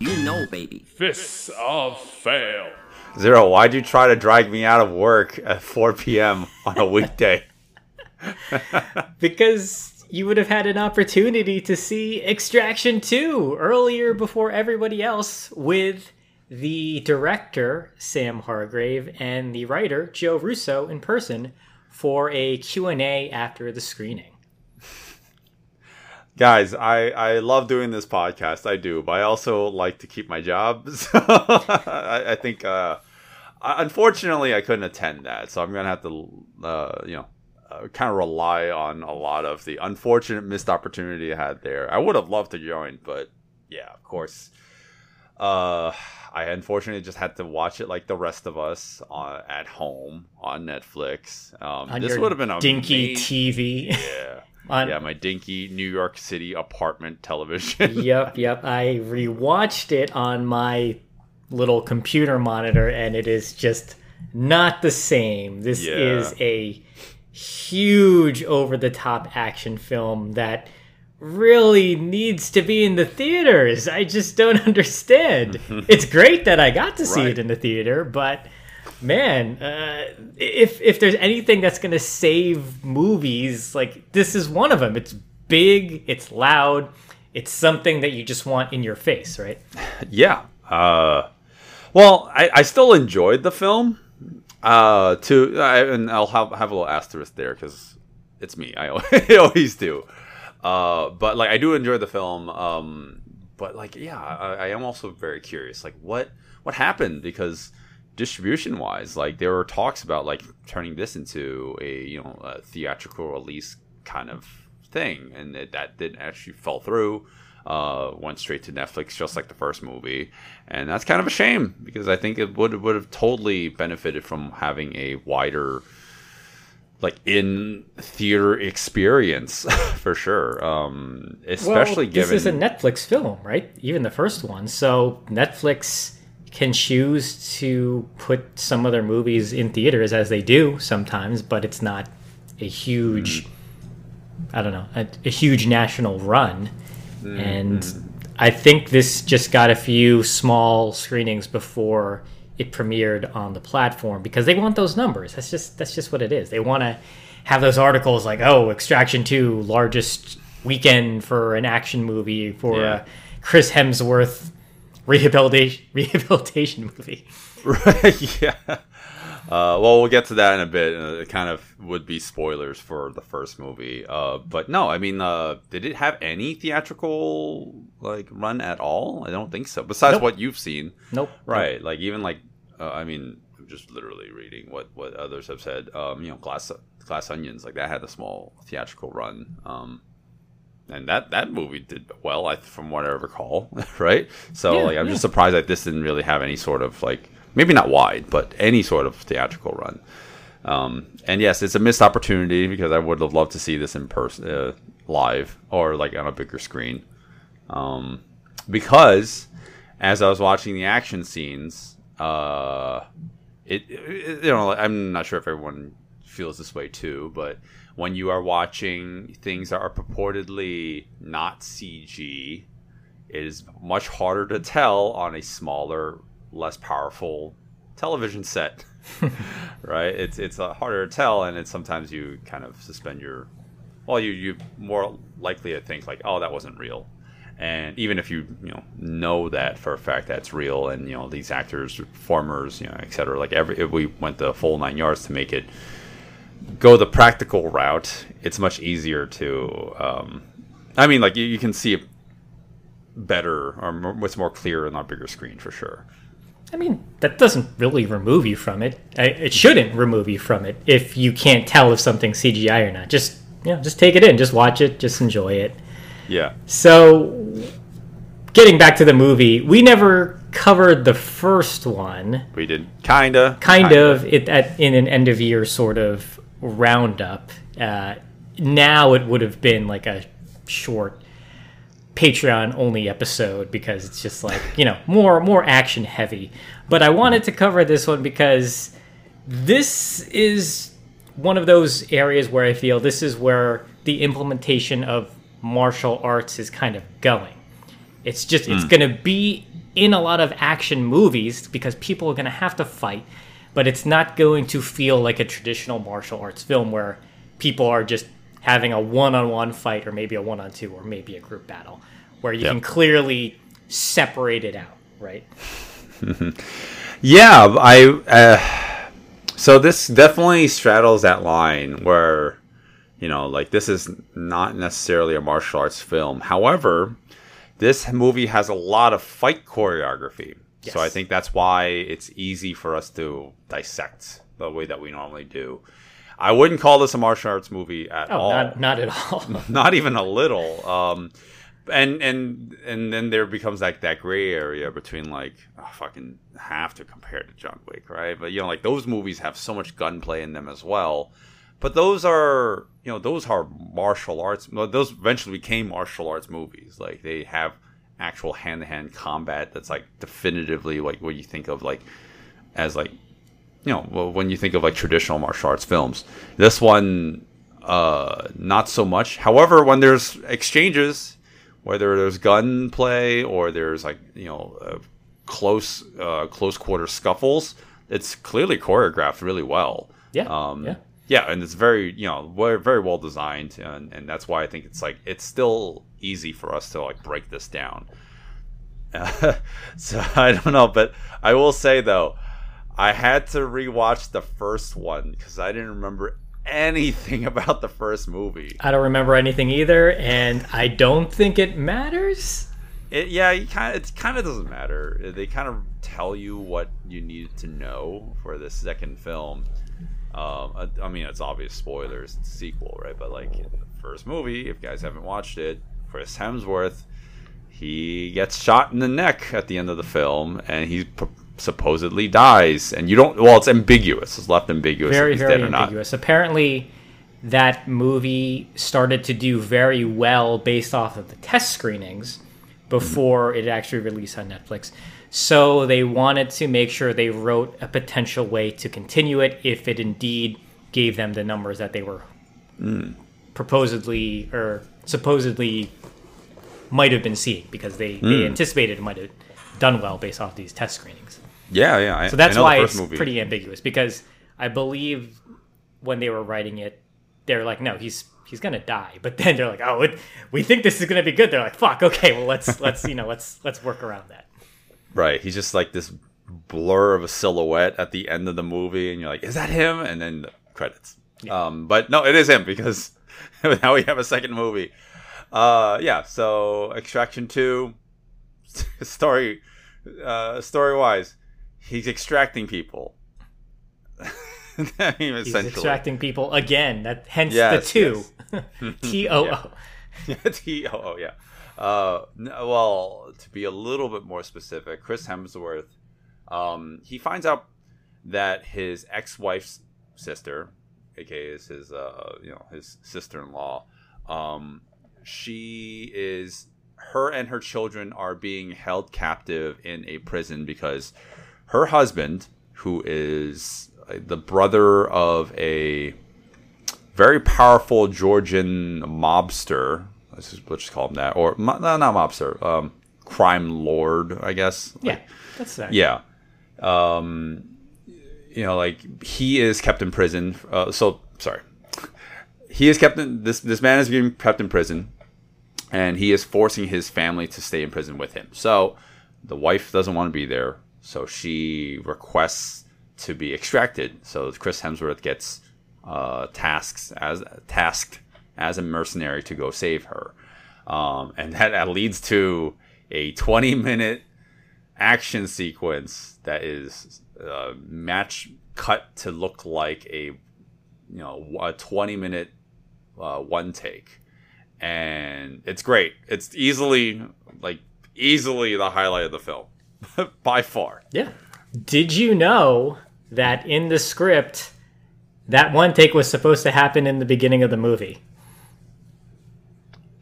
You know, baby. Fists of Fail. Zero, why'd you try to drag me out of work at 4 p.m. on a weekday? Because you would have had an opportunity to see Extraction 2 earlier before everybody else with the director Sam Hargrave and the writer Joe Russo in person for a Q&A after the screening. Guys, I, I love doing this podcast. I do, but I also like to keep my job. So I, I think, uh, unfortunately, I couldn't attend that. So I'm to have to, uh, you know, uh, kind of rely on a lot of the unfortunate missed opportunity I had there. I would have loved to join, but yeah, of course. Uh, I unfortunately just had to watch it like the rest of us on, at home on Netflix. Um, On this would have been a dinky TV. Yeah. On- yeah, my dinky New York City apartment television. yep, yep. I rewatched it on my little computer monitor, and it is just not the same. This Yeah. is a huge, over the top action film that really needs to be in the theaters. I just don't understand. it's great that I got to see Right. it in the theater, but man, uh, if if there's anything that's gonna save movies, like this is one of them. It's big, it's loud, it's something that you just want in your face, right? yeah. Uh, well, I, I still enjoyed the film. Uh, to I, and I'll have, have a little asterisk there because it's me. I I always do. Uh, but like I do enjoy the film. Um, but like yeah, I, I am also very curious. Like what what happened because distribution wise, like there were talks about like turning this into a you know a theatrical release kind of thing, and it, that didn't actually fell through. Uh, went straight to Netflix, just like the first movie, and that's kind of a shame because I think it would would have totally benefited from having a wider, like in theater experience for sure. Um, especially well, given this is a Netflix film, right? Even the first one. So Netflix can choose to put some of their movies in theaters as they do sometimes, but it's not a huge, mm. I don't know, a, a huge national run. Mm, and mm. I think this just got a few small screenings before it premiered on the platform because they want those numbers. That's just that's just what it is. They want to have those articles like, "Oh, Extraction 2 largest weekend for an action movie for Yeah. a Chris Hemsworth rehabilitation rehabilitation movie." Right. yeah. Uh, well, we'll get to that in a bit. Uh, it kind of would be spoilers for the first movie. Uh, but no, I mean, uh, did it have any theatrical like run at all? I don't think so. Besides Nope. what you've seen, Nope. right? Like even like, uh, I mean, I'm just literally reading what what others have said. Um, you know, Glass Glass Onions, like that had a small theatrical run. Um, and that that movie did well, I, from what I recall, right? So Yeah, like, I'm yeah. just surprised that this didn't really have any sort of like maybe not wide, but any sort of theatrical run. Um, and yes, it's a missed opportunity because I would have loved to see this in person, uh, live, or like on a bigger screen. Um, because as I was watching the action scenes, uh, it, it you know I'm not sure if everyone feels this way too, but when you are watching things that are purportedly not CG, it is much harder to tell on a smaller, less powerful television set. right? It's it's uh, harder to tell, and it's sometimes you kind of suspend your. Well, you you more likely to think like, oh, that wasn't real, and even if you you know know that for a fact that's real, and you know these actors, performers, you know, et cetera, like every if we went the full nine yards to make it go the practical route, it's much easier to. Um, I mean, like you, you can see it better or more, what's more clear on a bigger screen for sure. I mean, that doesn't really remove you from it. I, it shouldn't remove you from it if you can't tell if something's CGI or not. Just you know, just take it in, just watch it, just enjoy it. Yeah. So, getting back to the movie, we never covered the first one, We did kinda, kind kinda. of it at, in an end of year sort of roundup. Uh, now it would have been like a short Patreon only episode because it's just like you know more more action heavy. But I wanted to cover this one because this is one of those areas where I feel this is where the implementation of martial arts is kind of going. It's just it's going to be in a lot of action movies because people are going to have to fight, but it's not going to feel like a traditional martial arts film where people are just having a one-on-one fight or maybe a one-on-two or maybe a group battle where you Yep. can clearly separate it out, right? Yeah, I. Uh, so this definitely straddles that line where, you know, like this is not necessarily a martial arts film. However, this movie has a lot of fight choreography. Yes. So I think that's why it's easy for us to dissect the way that we normally do. I wouldn't call this a martial arts movie at Oh, all not not at all. not even a little um and and and then there becomes like that gray area between like oh, fucking have to compare to John Wick, right? But you know, like those movies have so much gunplay in them as well. But those are you know those are martial arts. Those eventually became martial arts movies. Like they have actual hand to hand combat that's like definitively like what you think of like as like you know well, when you think of like traditional martial arts films. This one uh not so much however when there's exchanges whether there's gunplay or there's like you know uh, close uh close quarter scuffles it's clearly choreographed really well Yeah, um yeah. Yeah and it's very you know very, well designed and, and that's why i think it's like it's still easy for us to like break this down so i don't know but i will say though i had to rewatch the first one because i didn't remember anything about the first movie I don't remember anything either, and I don't think it matters. It, yeah, you kind of it kind of doesn't matter. They kind of tell you what you need to know for the second film. Um, I, I mean, it's obvious spoilers. It's a sequel, right? But like in the first movie, if you guys haven't watched it, Chris Hemsworth, he gets shot in the neck at the end of the film, and he p- supposedly dies. And you don't. Well, it's ambiguous. It's left ambiguous. very if he's very dead or not. ambiguous. Apparently, that movie started to do very well based off of the test screenings before it actually released on Netflix. So they wanted to make sure they wrote a potential way to continue it if it indeed gave them the numbers that they were proposedly or supposedly might have been seeing because they, they hmm. anticipated it might have done well based off these test screenings. Yeah, yeah. I, So that's I know the why it's movie- pretty ambiguous because I believe when they were writing it, they're like, no, he's he's gonna die. But then they're like, oh, it, we think this is gonna be good. They're like, fuck, okay, well let's let's you know let's let's work around that. Right. He's just like this blur of a silhouette at the end of the movie, and you're like, is that him? And then the credits. Um, but no, it is him because now we have a second movie. Uh, yeah. So Extraction Two, story, uh, story wise, he's extracting people. I mean, He's extracting people again. That hence Yes, the two. T O O. Yeah, T O O, yeah. Uh, well, to be a little bit more specific, Chris Hemsworth, um, he finds out that his ex-wife's sister, aka is his, uh, you know, his sister-in-law, um, she is her and her children are being held captive in a prison because her husband, who is uh, the brother of a very powerful Georgian mobster. Let's just, call him that, or no, not mobster, um, crime lord, I guess. Yeah, that's that. Yeah. Um, you know, like he is kept in prison. Uh, so sorry, he is kept in this. This man is being kept in prison, and he is forcing his family to stay in prison with him. So the wife doesn't want to be there, so she requests to be extracted. So Chris Hemsworth gets uh, tasks as tasked as a mercenary to go save her, um, and that, that leads to a 20 minute action sequence that is uh, match cut to look like a you know a 20 minute uh, one take and it's great it's easily like easily the highlight of the film by far. Yeah. Did you know that in the script, that one take was supposed to happen in the beginning of the movie?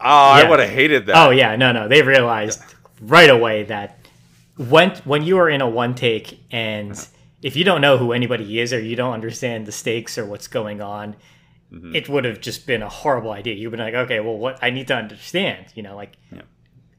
Oh, I would have hated that. Oh yeah, no, no. They realized right away that when when you are in a one take and if you don't know who anybody is or you don't understand the stakes or what's going on, Mm-hmm. it would have just been a horrible idea. You've been like, okay, well, what I need to understand, you know, like Yeah.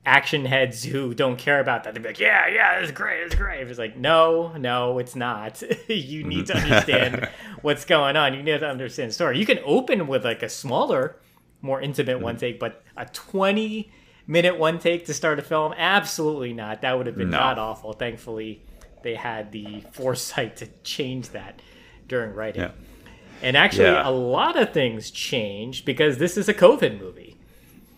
action heads who don't care about that. They'd be like, yeah, yeah, it's great, it's great. It's like, no, no, it's not. you need to understand what's going on. You need to understand the story. You can open with like a smaller, more intimate mm-hmm. one take, but a 20 minute one take to start a film, absolutely not. That would have been No. god awful. Thankfully, they had the foresight to change that during writing. Yeah. And actually, Yeah. a lot of things changed because this is a COVID movie.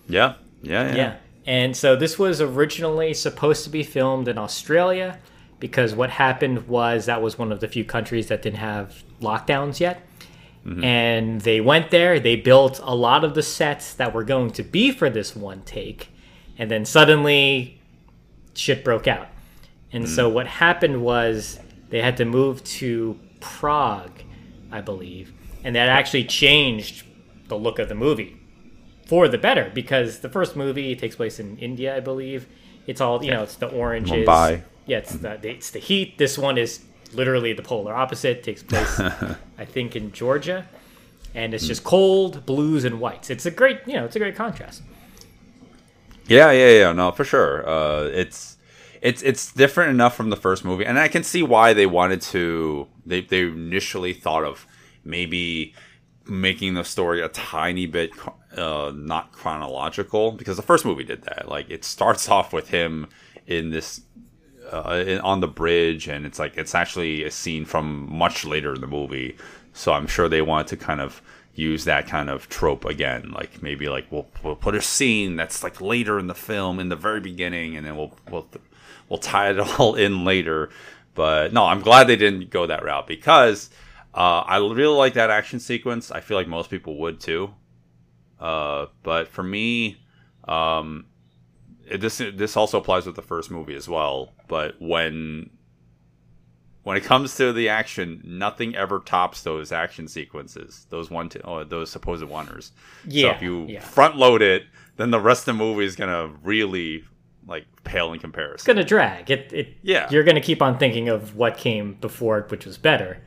Yeah. Yeah. Yeah. Yeah. And so this was originally supposed to be filmed in Australia because what happened was that was one of the few countries that didn't have lockdowns yet. Mm-hmm. And they went there, they built a lot of the sets that were going to be for this one take. And then suddenly shit broke out. And so mm. what happened was they had to move to Prague, I believe. And that actually changed the look of the movie for the better because the first movie takes place in India, I believe. It's all you know. It's the oranges. Mumbai. Yeah, it's mm-hmm. the it's the heat. This one is literally the polar opposite. takes place, I think, in Georgia, and it's just cold blues and whites. It's a great you know. It's a great contrast. Yeah, yeah, yeah. No, for sure. Uh, it's it's it's different enough from the first movie, and I can see why they wanted to. They they initially thought of maybe making the story a tiny bit uh, not chronological because the first movie did that. Like it starts off with him in this uh, on the bridge, and it's like it's actually a scene from much later in the movie. So I'm sure they wanted to kind of use that kind of trope again. Like maybe like we'll we'll put a scene that's like later in the film, in the very beginning, and then we'll we'll we'll tie it all in later. But no, I'm glad they didn't go that route because uh, I really like that action sequence. I feel like most people would too. Uh, but for me, um, this this also applies with the first movie as well. But when when it comes to the action, nothing ever tops those action sequences. Those one, to, oh, those supposed oneers. Yeah, So if you yeah. front load it, then the rest of the movie is gonna really like pale in comparison. It's gonna drag. It it Yeah. You're gonna keep on thinking of what came before it, which was better.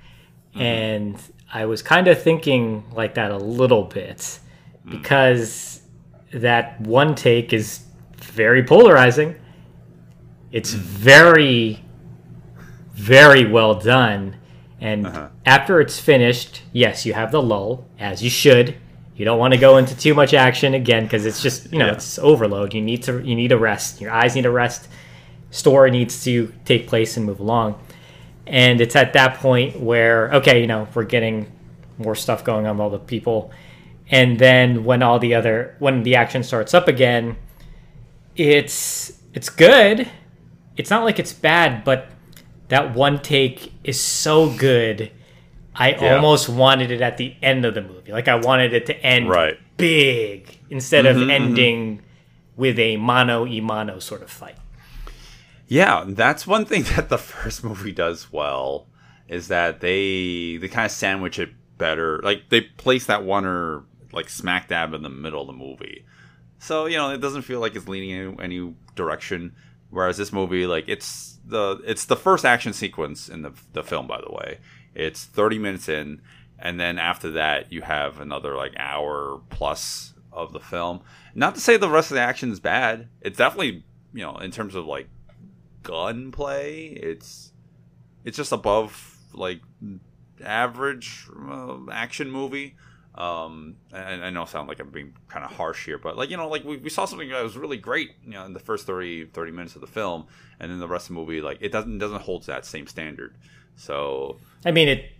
Mm-hmm. And I was kind of thinking like that a little bit Mm. because that one take is very polarizing. It's very, very well done. And Uh-huh. after it's finished, yes, you have the lull, as you should. You don't want to go into too much action again because it's just you know Yeah. it's overload. You need to you need a rest. Your eyes need a rest. Story needs to take place and move along. And it's at that point where okay, you know we're getting more stuff going on with all the people, and then when all the other when the action starts up again, it's it's good. It's not like it's bad, but that one take is so good. I Yeah. almost wanted it at the end of the movie. Like I wanted it to end Right. big instead of mm-hmm, mm-hmm. ending with a mano y mano sort of fight. Yeah, that's one thing that the first movie does well is that they they kind of sandwich it better. Like they place that oneer like smack dab in the middle of the movie, so you know it doesn't feel like it's leaning in any direction. Whereas this movie, like it's the it's the first action sequence in the the film. By the way, it's thirty minutes in, and then after that you have another like hour plus of the film. Not to say the rest of the action is bad. It's definitely you know in terms of like gunplay, it's it's just above like average uh, action movie. Um, and I know I sound like I'm being kind of harsh here, but like you know, like we, we saw something that was really great, you know, in the first 30, 30 minutes of the film, and then the rest of the movie, like it doesn't doesn't hold to that same standard. So I mean, it.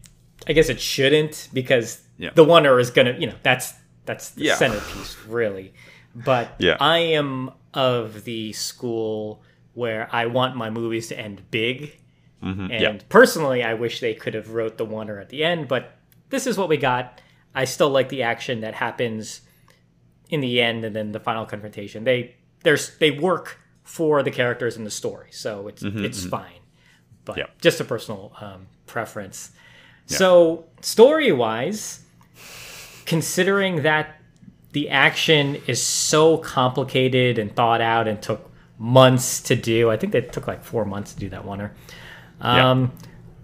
I guess it shouldn't because Yeah. the oneer is gonna, you know, that's that's the Yeah. centerpiece, really. But Yeah. I am of the school where I want my movies to end big, and Mm-hmm. yeah. personally, I wish they could have wrote the oneer at the end. But this is what we got. I still like the action that happens in the end, and then the final confrontation. They there's they work for the characters in the story, so it's it's fine. But Yep. just a personal um, preference. So story wise, considering that the action is so complicated and thought out and took months to do, I think they took like four months to do that one. Or, um,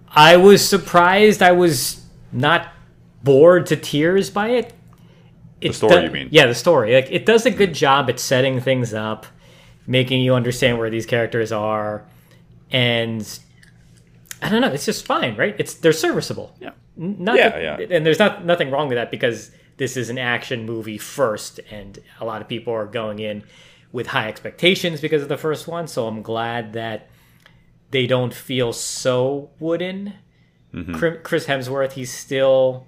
I was surprised. I was not bored to tears by it. It story, do- you mean? Yeah, the story. Like it does a good job at setting things up, making you understand where these characters are, and I don't know. It's just fine, right? It's they're serviceable. Yeah. Not Yeah, that- yeah. And there's not nothing wrong with that because this is an action movie first, and a lot of people are going in with high expectations because of the first one. So I'm glad that they don't feel so wooden. Mm-hmm. Chris Hemsworth, he's still,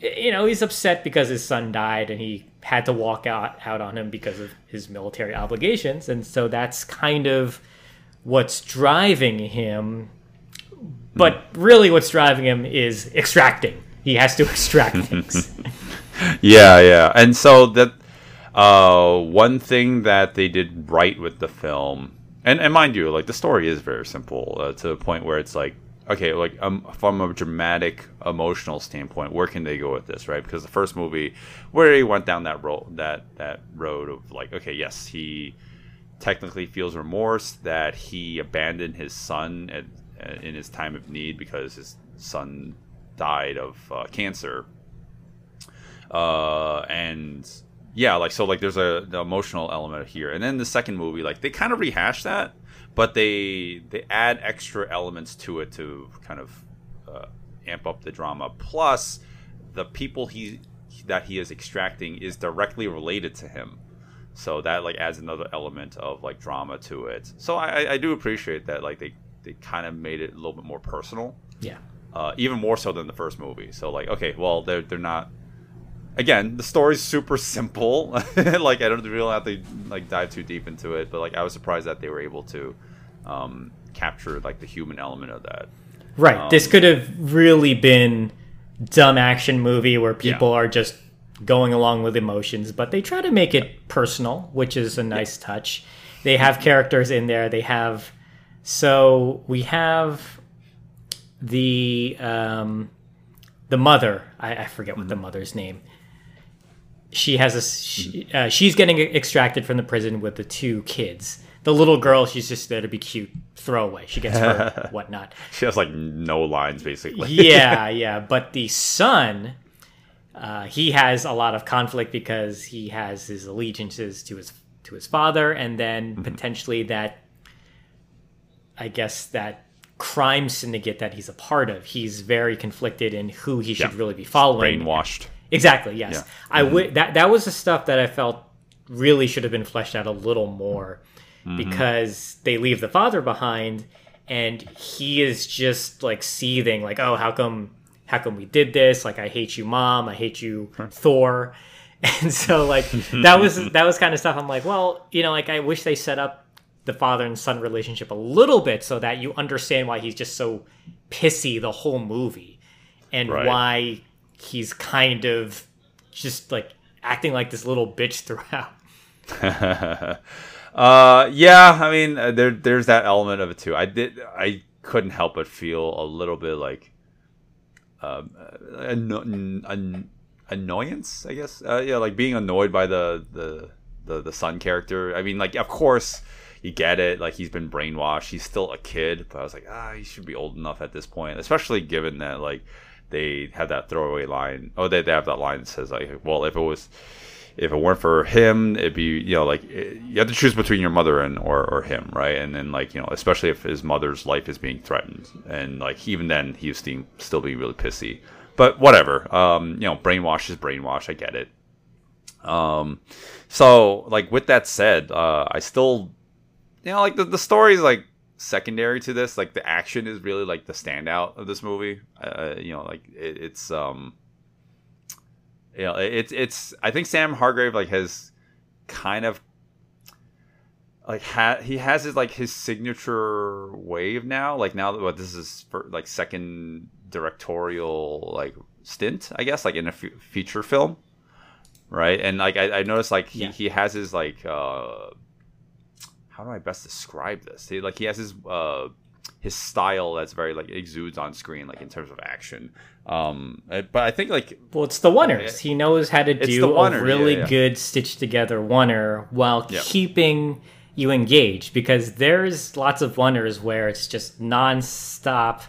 you know, he's upset because his son died and he had to walk out out on him because of his military obligations, and so that's kind of what's driving him. But really, what's driving him is extracting. He has to extract things. Yeah, yeah. And so that uh, one thing that they did right with the film, and, and mind you, like the story is very simple uh, to the point where it's like, okay, like um, from a dramatic, emotional standpoint, where can they go with this, right? Because the first movie, where he went down that road, that that road of like, okay, yes, he technically feels remorse that he abandoned his son at, uh, in his time of need because his son died of uh, cancer uh, and yeah, like so, like there's a the emotional element here, and then the second movie, like they kind of rehash that, but they they add extra elements to it to kind of uh, amp up the drama. Plus, the people he that he is extracting is directly related to him, so that like adds another element of like drama to it. So I, I- do appreciate that, like they they kind of made it a little bit more personal yeah. uh, even more so than the first movie. So like, okay, well, they're they're not. Again, the story's super simple. like, I don't really have to like dive too deep into it, but like, I was surprised that they were able to um, capture like the human element of that. Right. this could have really been dumb action movie where people Yeah. are just going along with emotions, but they try to make it personal, which is a nice touch. They have characters in there. They have so we have the um, the mother. I, I forget what the mother's name. She has a she, uh, she's getting extracted from the prison with the two kids. The little girl, she's just there to be cute, throwaway. She gets hurt, whatnot She has like no lines basically. yeah, yeah. But the son, uh, he has a lot of conflict because he has his allegiances to his to his father, and then Mm-hmm. potentially that, I guess that crime syndicate that he's a part of. He's very conflicted in who he should Yeah. really be following. brainwashed. Exactly. Yes. Yeah. I mm-hmm. wi- that that was the stuff that I felt really should have been fleshed out a little more mm-hmm. because they leave the father behind and he is just like seething like oh how come how come we did this like I hate you mom I hate you Thor and so like that was that was kind of stuff I'm like well you know like I wish they set up the father and son relationship a little bit so that you understand why he's just so pissy the whole movie and Right. why he's kind of just like acting like this little bitch throughout. Uh, yeah, I mean, uh, there there's that element of it too. I did, I couldn't help but feel a little bit like um, uh, an- annoyance, I guess. Uh, yeah, like being annoyed by the the the the son character. I mean, like of course you get it. Like he's been brainwashed. He's still a kid, but I was like, ah, he should be old enough at this point, especially given that like they have that throwaway line. Oh, they, they have that line that says like, well, if it was if it weren't for him, it'd be you know like it, you have to choose between your mother and or, or him, right? And then like you know, especially if his mother's life is being threatened, and like even then he was still still being really pissy. But whatever, um, you know, brainwash is brainwash. I get it. Um, so like with that said, uh, I still, you know, like the the story is like secondary to this. Like the action is really like the standout of this movie. Uh, you know, like it, it's um you know, it's it's. I think Sam Hargrave like has kind of like ha- he has his like his signature wave now. Like now that what this is for like second directorial like stint, I guess, like in a f- feature film, right? And like I, I noticed like he Yeah. he has his like uh how do I best describe this? He, like he has his uh his style that's very like exudes on screen, like in terms of action. Um, uh, but I think like Well, it's the oneers. He knows how to do a really yeah, yeah. good stitched together oneer while Yeah. keeping you engaged because there's lots of oneers where it's just nonstop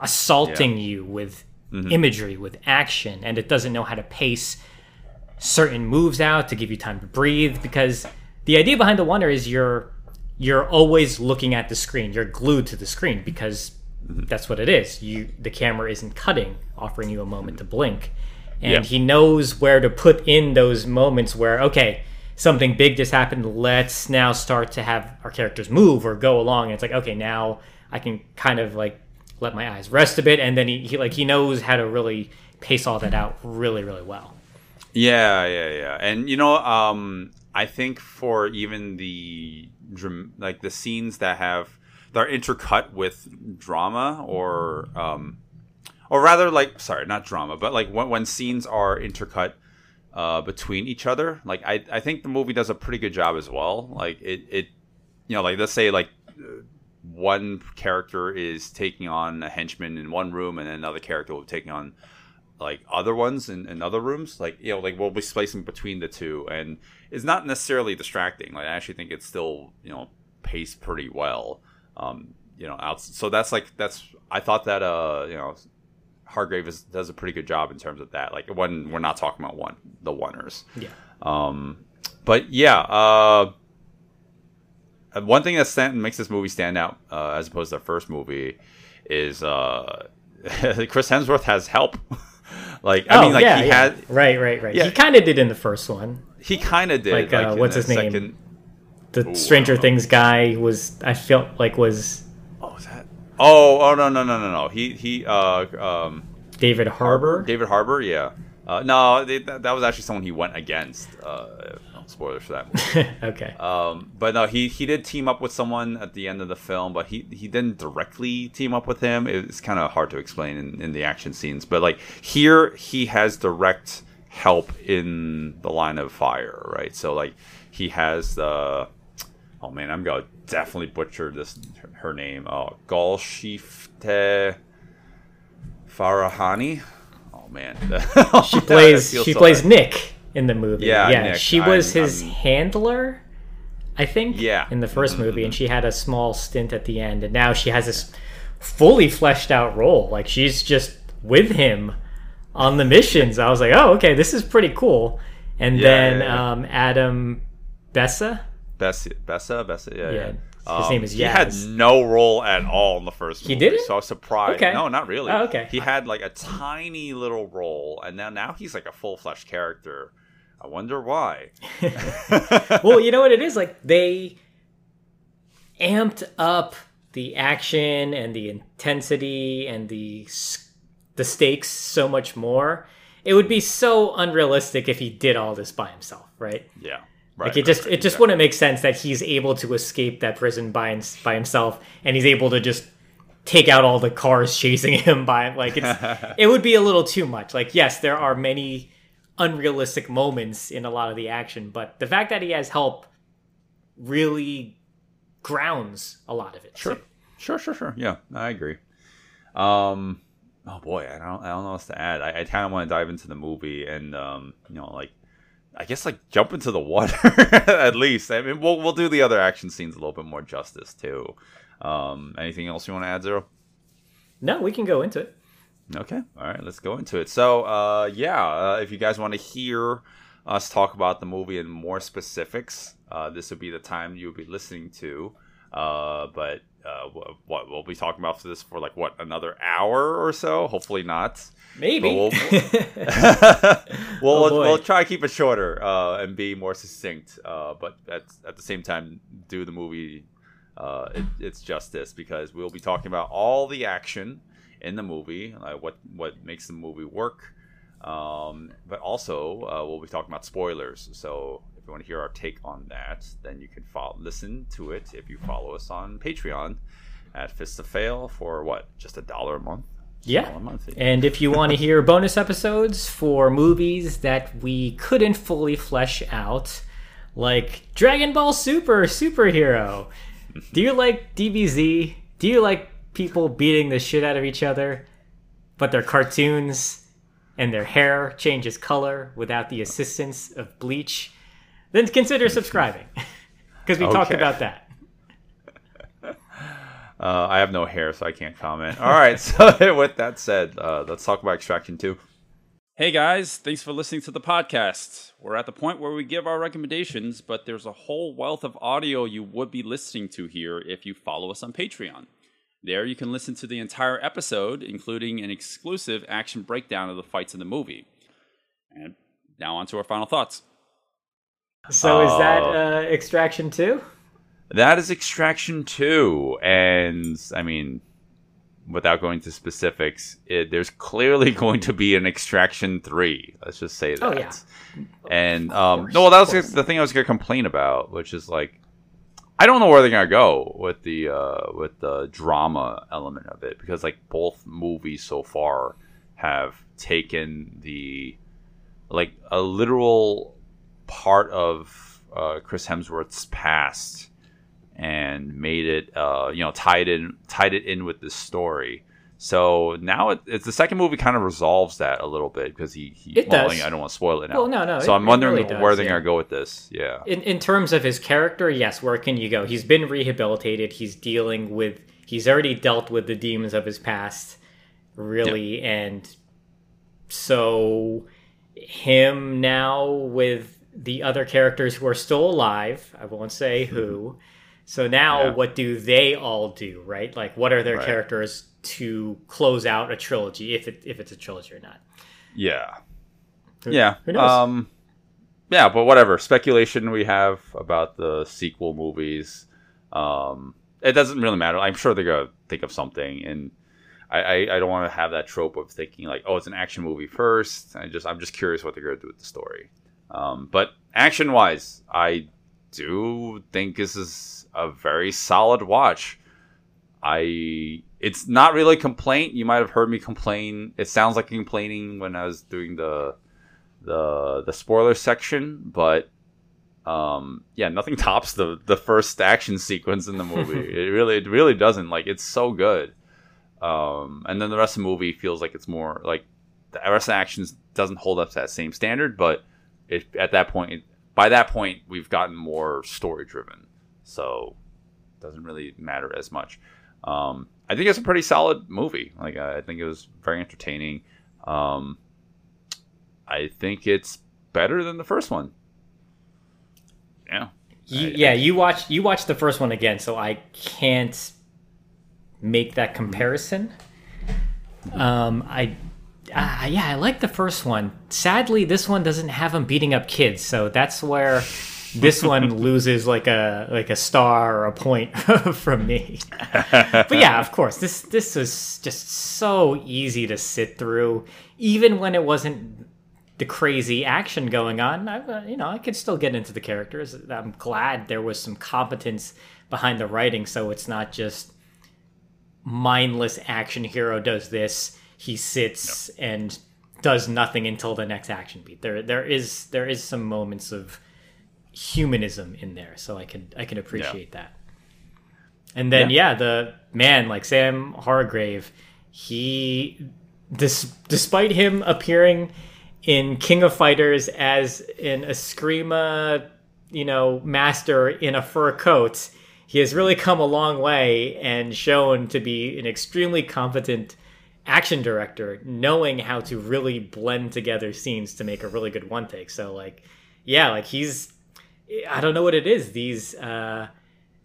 assaulting you with Mm-hmm. imagery, with action, and it doesn't know how to pace certain moves out to give you time to breathe because the idea behind the oneer is you're you're always looking at the screen. You're glued to the screen because that's what it is. You the camera isn't cutting offering you a moment to blink. And Yeah. he knows where to put in those moments where okay something big just happened. Let's now start to have our characters move or go along. And it's like okay now i can kind of like let my eyes rest a bit. And then he, he like he knows how to really pace all that out really really well. Yeah, yeah, yeah. And you know, um, I think for even the like the scenes that have that are intercut with drama or um, or rather like sorry, not drama, but like when when scenes are intercut uh, between each other, like I I think the movie does a pretty good job as well. Like it it you know like let's say like one character is taking on a henchman in one room and another character will be taking on like other ones in, in other rooms like you know like we'll be spacing between the two and it's not necessarily distracting. Like i actually think it's still you know paced pretty well um you know out so that's like that's i thought that uh you know hargrave is, does a pretty good job in terms of that like when we're not talking about one the oneers yeah. Um, but yeah, uh, uh, one thing that stand, makes this movie stand out uh, as opposed to the first movie is uh, Chris Hemsworth has help. like I oh, mean, like yeah, he yeah. had right, right, right. Yeah. He kind of did in the first one. he kind of did. Like, uh, what's the his name? The Ooh, Stranger I don't know. Things guy was. I felt like was Oh, is that? Oh, oh no, no, no, no, no. He he uh um David Harbour. David Harbour, yeah. Uh, no, they, that, that was actually someone he went against. Uh, spoilers for that. okay. Um, but no, he he did team up with someone at the end of the film, but he he didn't directly team up with him. It's kind of hard to explain in, in the action scenes. But like here, he has direct help in the line of fire, right? So like he has the oh man, I'm gonna definitely butcher this her name. Oh, Golshifteh Farahani. Oh man, she plays. She plays Nick in the movie. Yeah, yeah. Nick. She was I'm- his I'm- handler. I think. Yeah. In the 1st Mm-hmm, movie, and she had a small stint at the end, and now she has this fully fleshed out role. Like she's just with him on the missions. I was like, oh, okay, this is pretty cool. And Yeah, then yeah, yeah. um, Adam Bessa. Bessa, Bessa, Bessa, yeah, Yeah, yeah. his name is He had no role at all in the first. He movie, didn't? So I was surprised. Okay. No, not really. Oh, okay. He had like a tiny little role, and now now he's like a full fledged character. I wonder why. well, you know what it is? Like they amped up the action and the intensity and the the stakes so much more. It would be so unrealistic if he did all this by himself, right? Yeah. Right. Like it just it just wouldn't make sense that he's able to escape that prison by by himself and he's able to just take out all the cars chasing him by like it's it would be a little too much. Like yes, there are many unrealistic moments in a lot of the action, but the fact that he has help really grounds a lot of it. Sure. Sure, sure, sure. Yeah, I agree. Um, oh boy, I don't, I don't know what to add. I, I kind of want to dive into the movie and, um, you know, like, I guess like jump into the water at least. I mean, we'll we'll do the other action scenes a little bit more justice too. Um, anything else you want to add, Zero? No, we can go into it. Okay, all right, let's go into it. So, uh, yeah, uh, if you guys want to hear us talk about the movie in more specifics, uh, this would be the time you'll be listening to. Uh, but uh, what we'll be talking about for this for like what another hour or so? Hopefully not. Maybe. But we'll, we'll, Oh, we'll try to keep it shorter uh, and be more succinct, uh, but at, at the same time, do the movie uh, it, its justice because we'll be talking about all the action in the movie, uh, what what makes the movie work, um, but also uh, we'll be talking about spoilers. So if you want to hear our take on that, then you can follow, listen to it if you follow us on Patreon at Fist of Fail for what just a dollar a month. Yeah. A month. And if you want to hear bonus episodes for movies that we couldn't fully flesh out, like Dragon Ball Super superhero? Do you like DBZ? Do you like people beating the shit out of each other, but they're cartoons and their hair changes color without the assistance of bleach? Then consider subscribing because we talked about that. Uh, I have no hair, so I can't comment. All right, so with that said, uh, let's talk about Extraction 2. Hey guys, thanks for listening to the podcast. We're at the point where we give our recommendations, but there's a whole wealth of audio you would be listening to here if you follow us on Patreon. There you can listen to the entire episode, including an exclusive action breakdown of the fights in the movie. And now on to our final thoughts. So is that Oh. uh, Extraction 2? That is Extraction 2. And, I mean, without going to specifics, it, there's clearly going to be an Extraction 3. Let's just say that. Oh, yeah. And, um, course, no, well, that of was the thing I was going to complain about, which is like, I don't know where they're gonna go with the uh, with the drama element of it because like both movies so far have taken the like a literal part of uh, Chris Hemsworth's past and made it uh, you know tied in tied it in with this story. So now it, it's the second movie kind of resolves that a little bit because he, he It well, does. I don't want to spoil it now. Well, no, no, So it- I'm wondering really does, where they're yeah. gonna go with this. Yeah. in in terms of his character, yes, where can you go? He's been rehabilitated. He's dealing with. He's already dealt with the demons of his past, really, and so him now with the other characters who are still alive. I won't say mm-hmm. who. So now. Yeah. what do they all do? Right? Like, what are their Right. characters to close out a trilogy, if it if it's a trilogy or not? Yeah. Who- Yeah. Who knows? Um yeah, but whatever. Speculation we have about the sequel movies. Um it doesn't really matter. I'm sure they're gonna think of something and I, I, I don't want to have that trope of thinking like, oh, it's an action movie first. I just I'm just curious what they're gonna do with the story. Um, but action wise, I do think this is a very solid watch. I it's not really a complaint. You might have heard me complain. It sounds like complaining when I was doing the the the spoiler section, but um yeah, nothing tops the the first action sequence in the movie. it really it really doesn't. Like it's so good. Um and then the rest of the movie feels like it's more like the rest of the actions doesn't hold up to that same standard, but it, at that point by that point we've gotten more story driven. So it doesn't really matter as much. Um, I think it's a pretty solid movie. Like I think it was very entertaining. Um, I think it's better than the first one. Yeah. You, I- yeah, you watch you watch the first one again, so I can't make that comparison. Um, I, uh, yeah, I like the first one. Sadly, this one doesn't have him beating up kids, so that's where this one loses like a like a star or a point from me. but yeah, of course, this this was just so easy to sit through, even when it wasn't the crazy action going on. I, uh, you know, I could still get into the characters. I'm glad there was some competence behind the writing, so it's not just mindless action hero does this, he sits and does nothing until the next action beat. There, there is there is some moments of humanism in there, so I can I can appreciate that. And then yeah. the man like Sam Hargrave, he dis- despite him appearing in King of Fighters as an Eskrima, you know, master in a fur coat, he has really come a long way and shown to be an extremely competent action director, knowing how to really blend together scenes to make a really good one take. So like, yeah, like he's I don't know what it is. These uh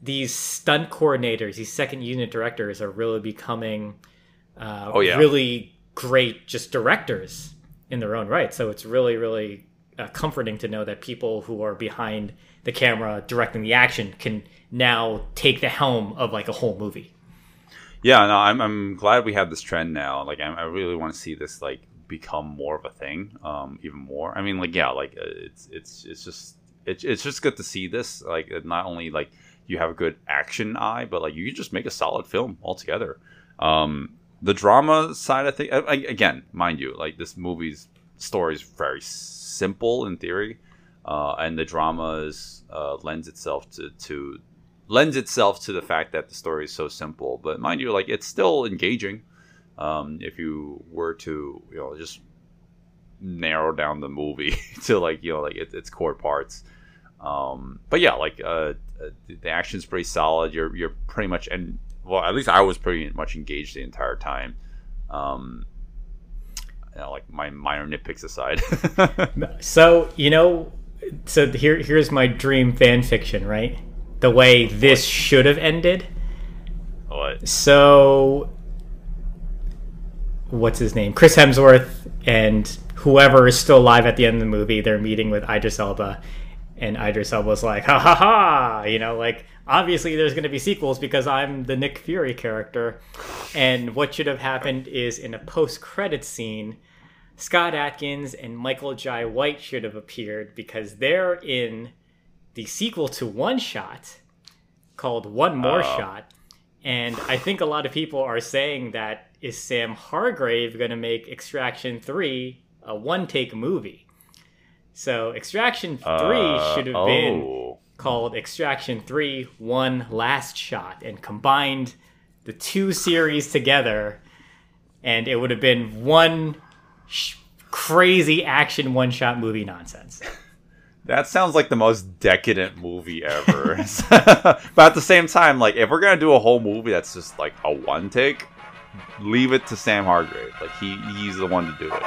these stunt coordinators, these second unit directors are really becoming uh, Oh, yeah. really great just directors in their own right. So it's really, really uh, comforting to know that people who are behind the camera directing the action can now take the helm of like a whole movie. Yeah, no, I'm I'm glad we have this trend now. Like, I, I really want to see this like become more of a thing, um, even more. I mean, like, yeah, like uh, it's it's it's just it's it's just good to see this. Like, not only like you have a good action eye, but like you just make a solid film altogether. Um, the drama side, I think, again, mind you, like this movie's story is very simple in theory. uh, and the drama uh, lends itself to, to lends itself to the fact that the story is so simple. But mind you, like it's still engaging. Um, if you were to you know just narrow down the movie to like you know like it, its core parts. Um, but yeah, like uh, uh, the action's pretty solid. You're you're pretty much and well, at least I was pretty much engaged the entire time. Um, you know, like my minor nitpicks aside. So you know, so here here's my dream fan fiction, right? The way this should have ended. what? So, what's his name? Chris Hemsworth and whoever is still alive at the end of the movie. They're meeting with Idris Elba, and Idris Elba's like, "Ha ha ha!" You know, like obviously there's going to be sequels because I'm the Nick Fury character. And what should have happened is in a post-credit scene. Scott Adkins and Michael Jai White should have appeared because they're in the sequel to One Shot called One More Shot. And I think a lot of people are saying that is Sam Hargrave going to make Extraction 3 a one take movie? So Extraction 3 Uh, should have been oh. called Extraction 3 One Last Shot and combined the two series together and it would have been one sh- crazy action one shot movie nonsense. That sounds like the most decadent movie ever. but at the same time, like if we're gonna do a whole movie that's just like a one take, leave it to Sam Hargrave. Like he he's the one to do it.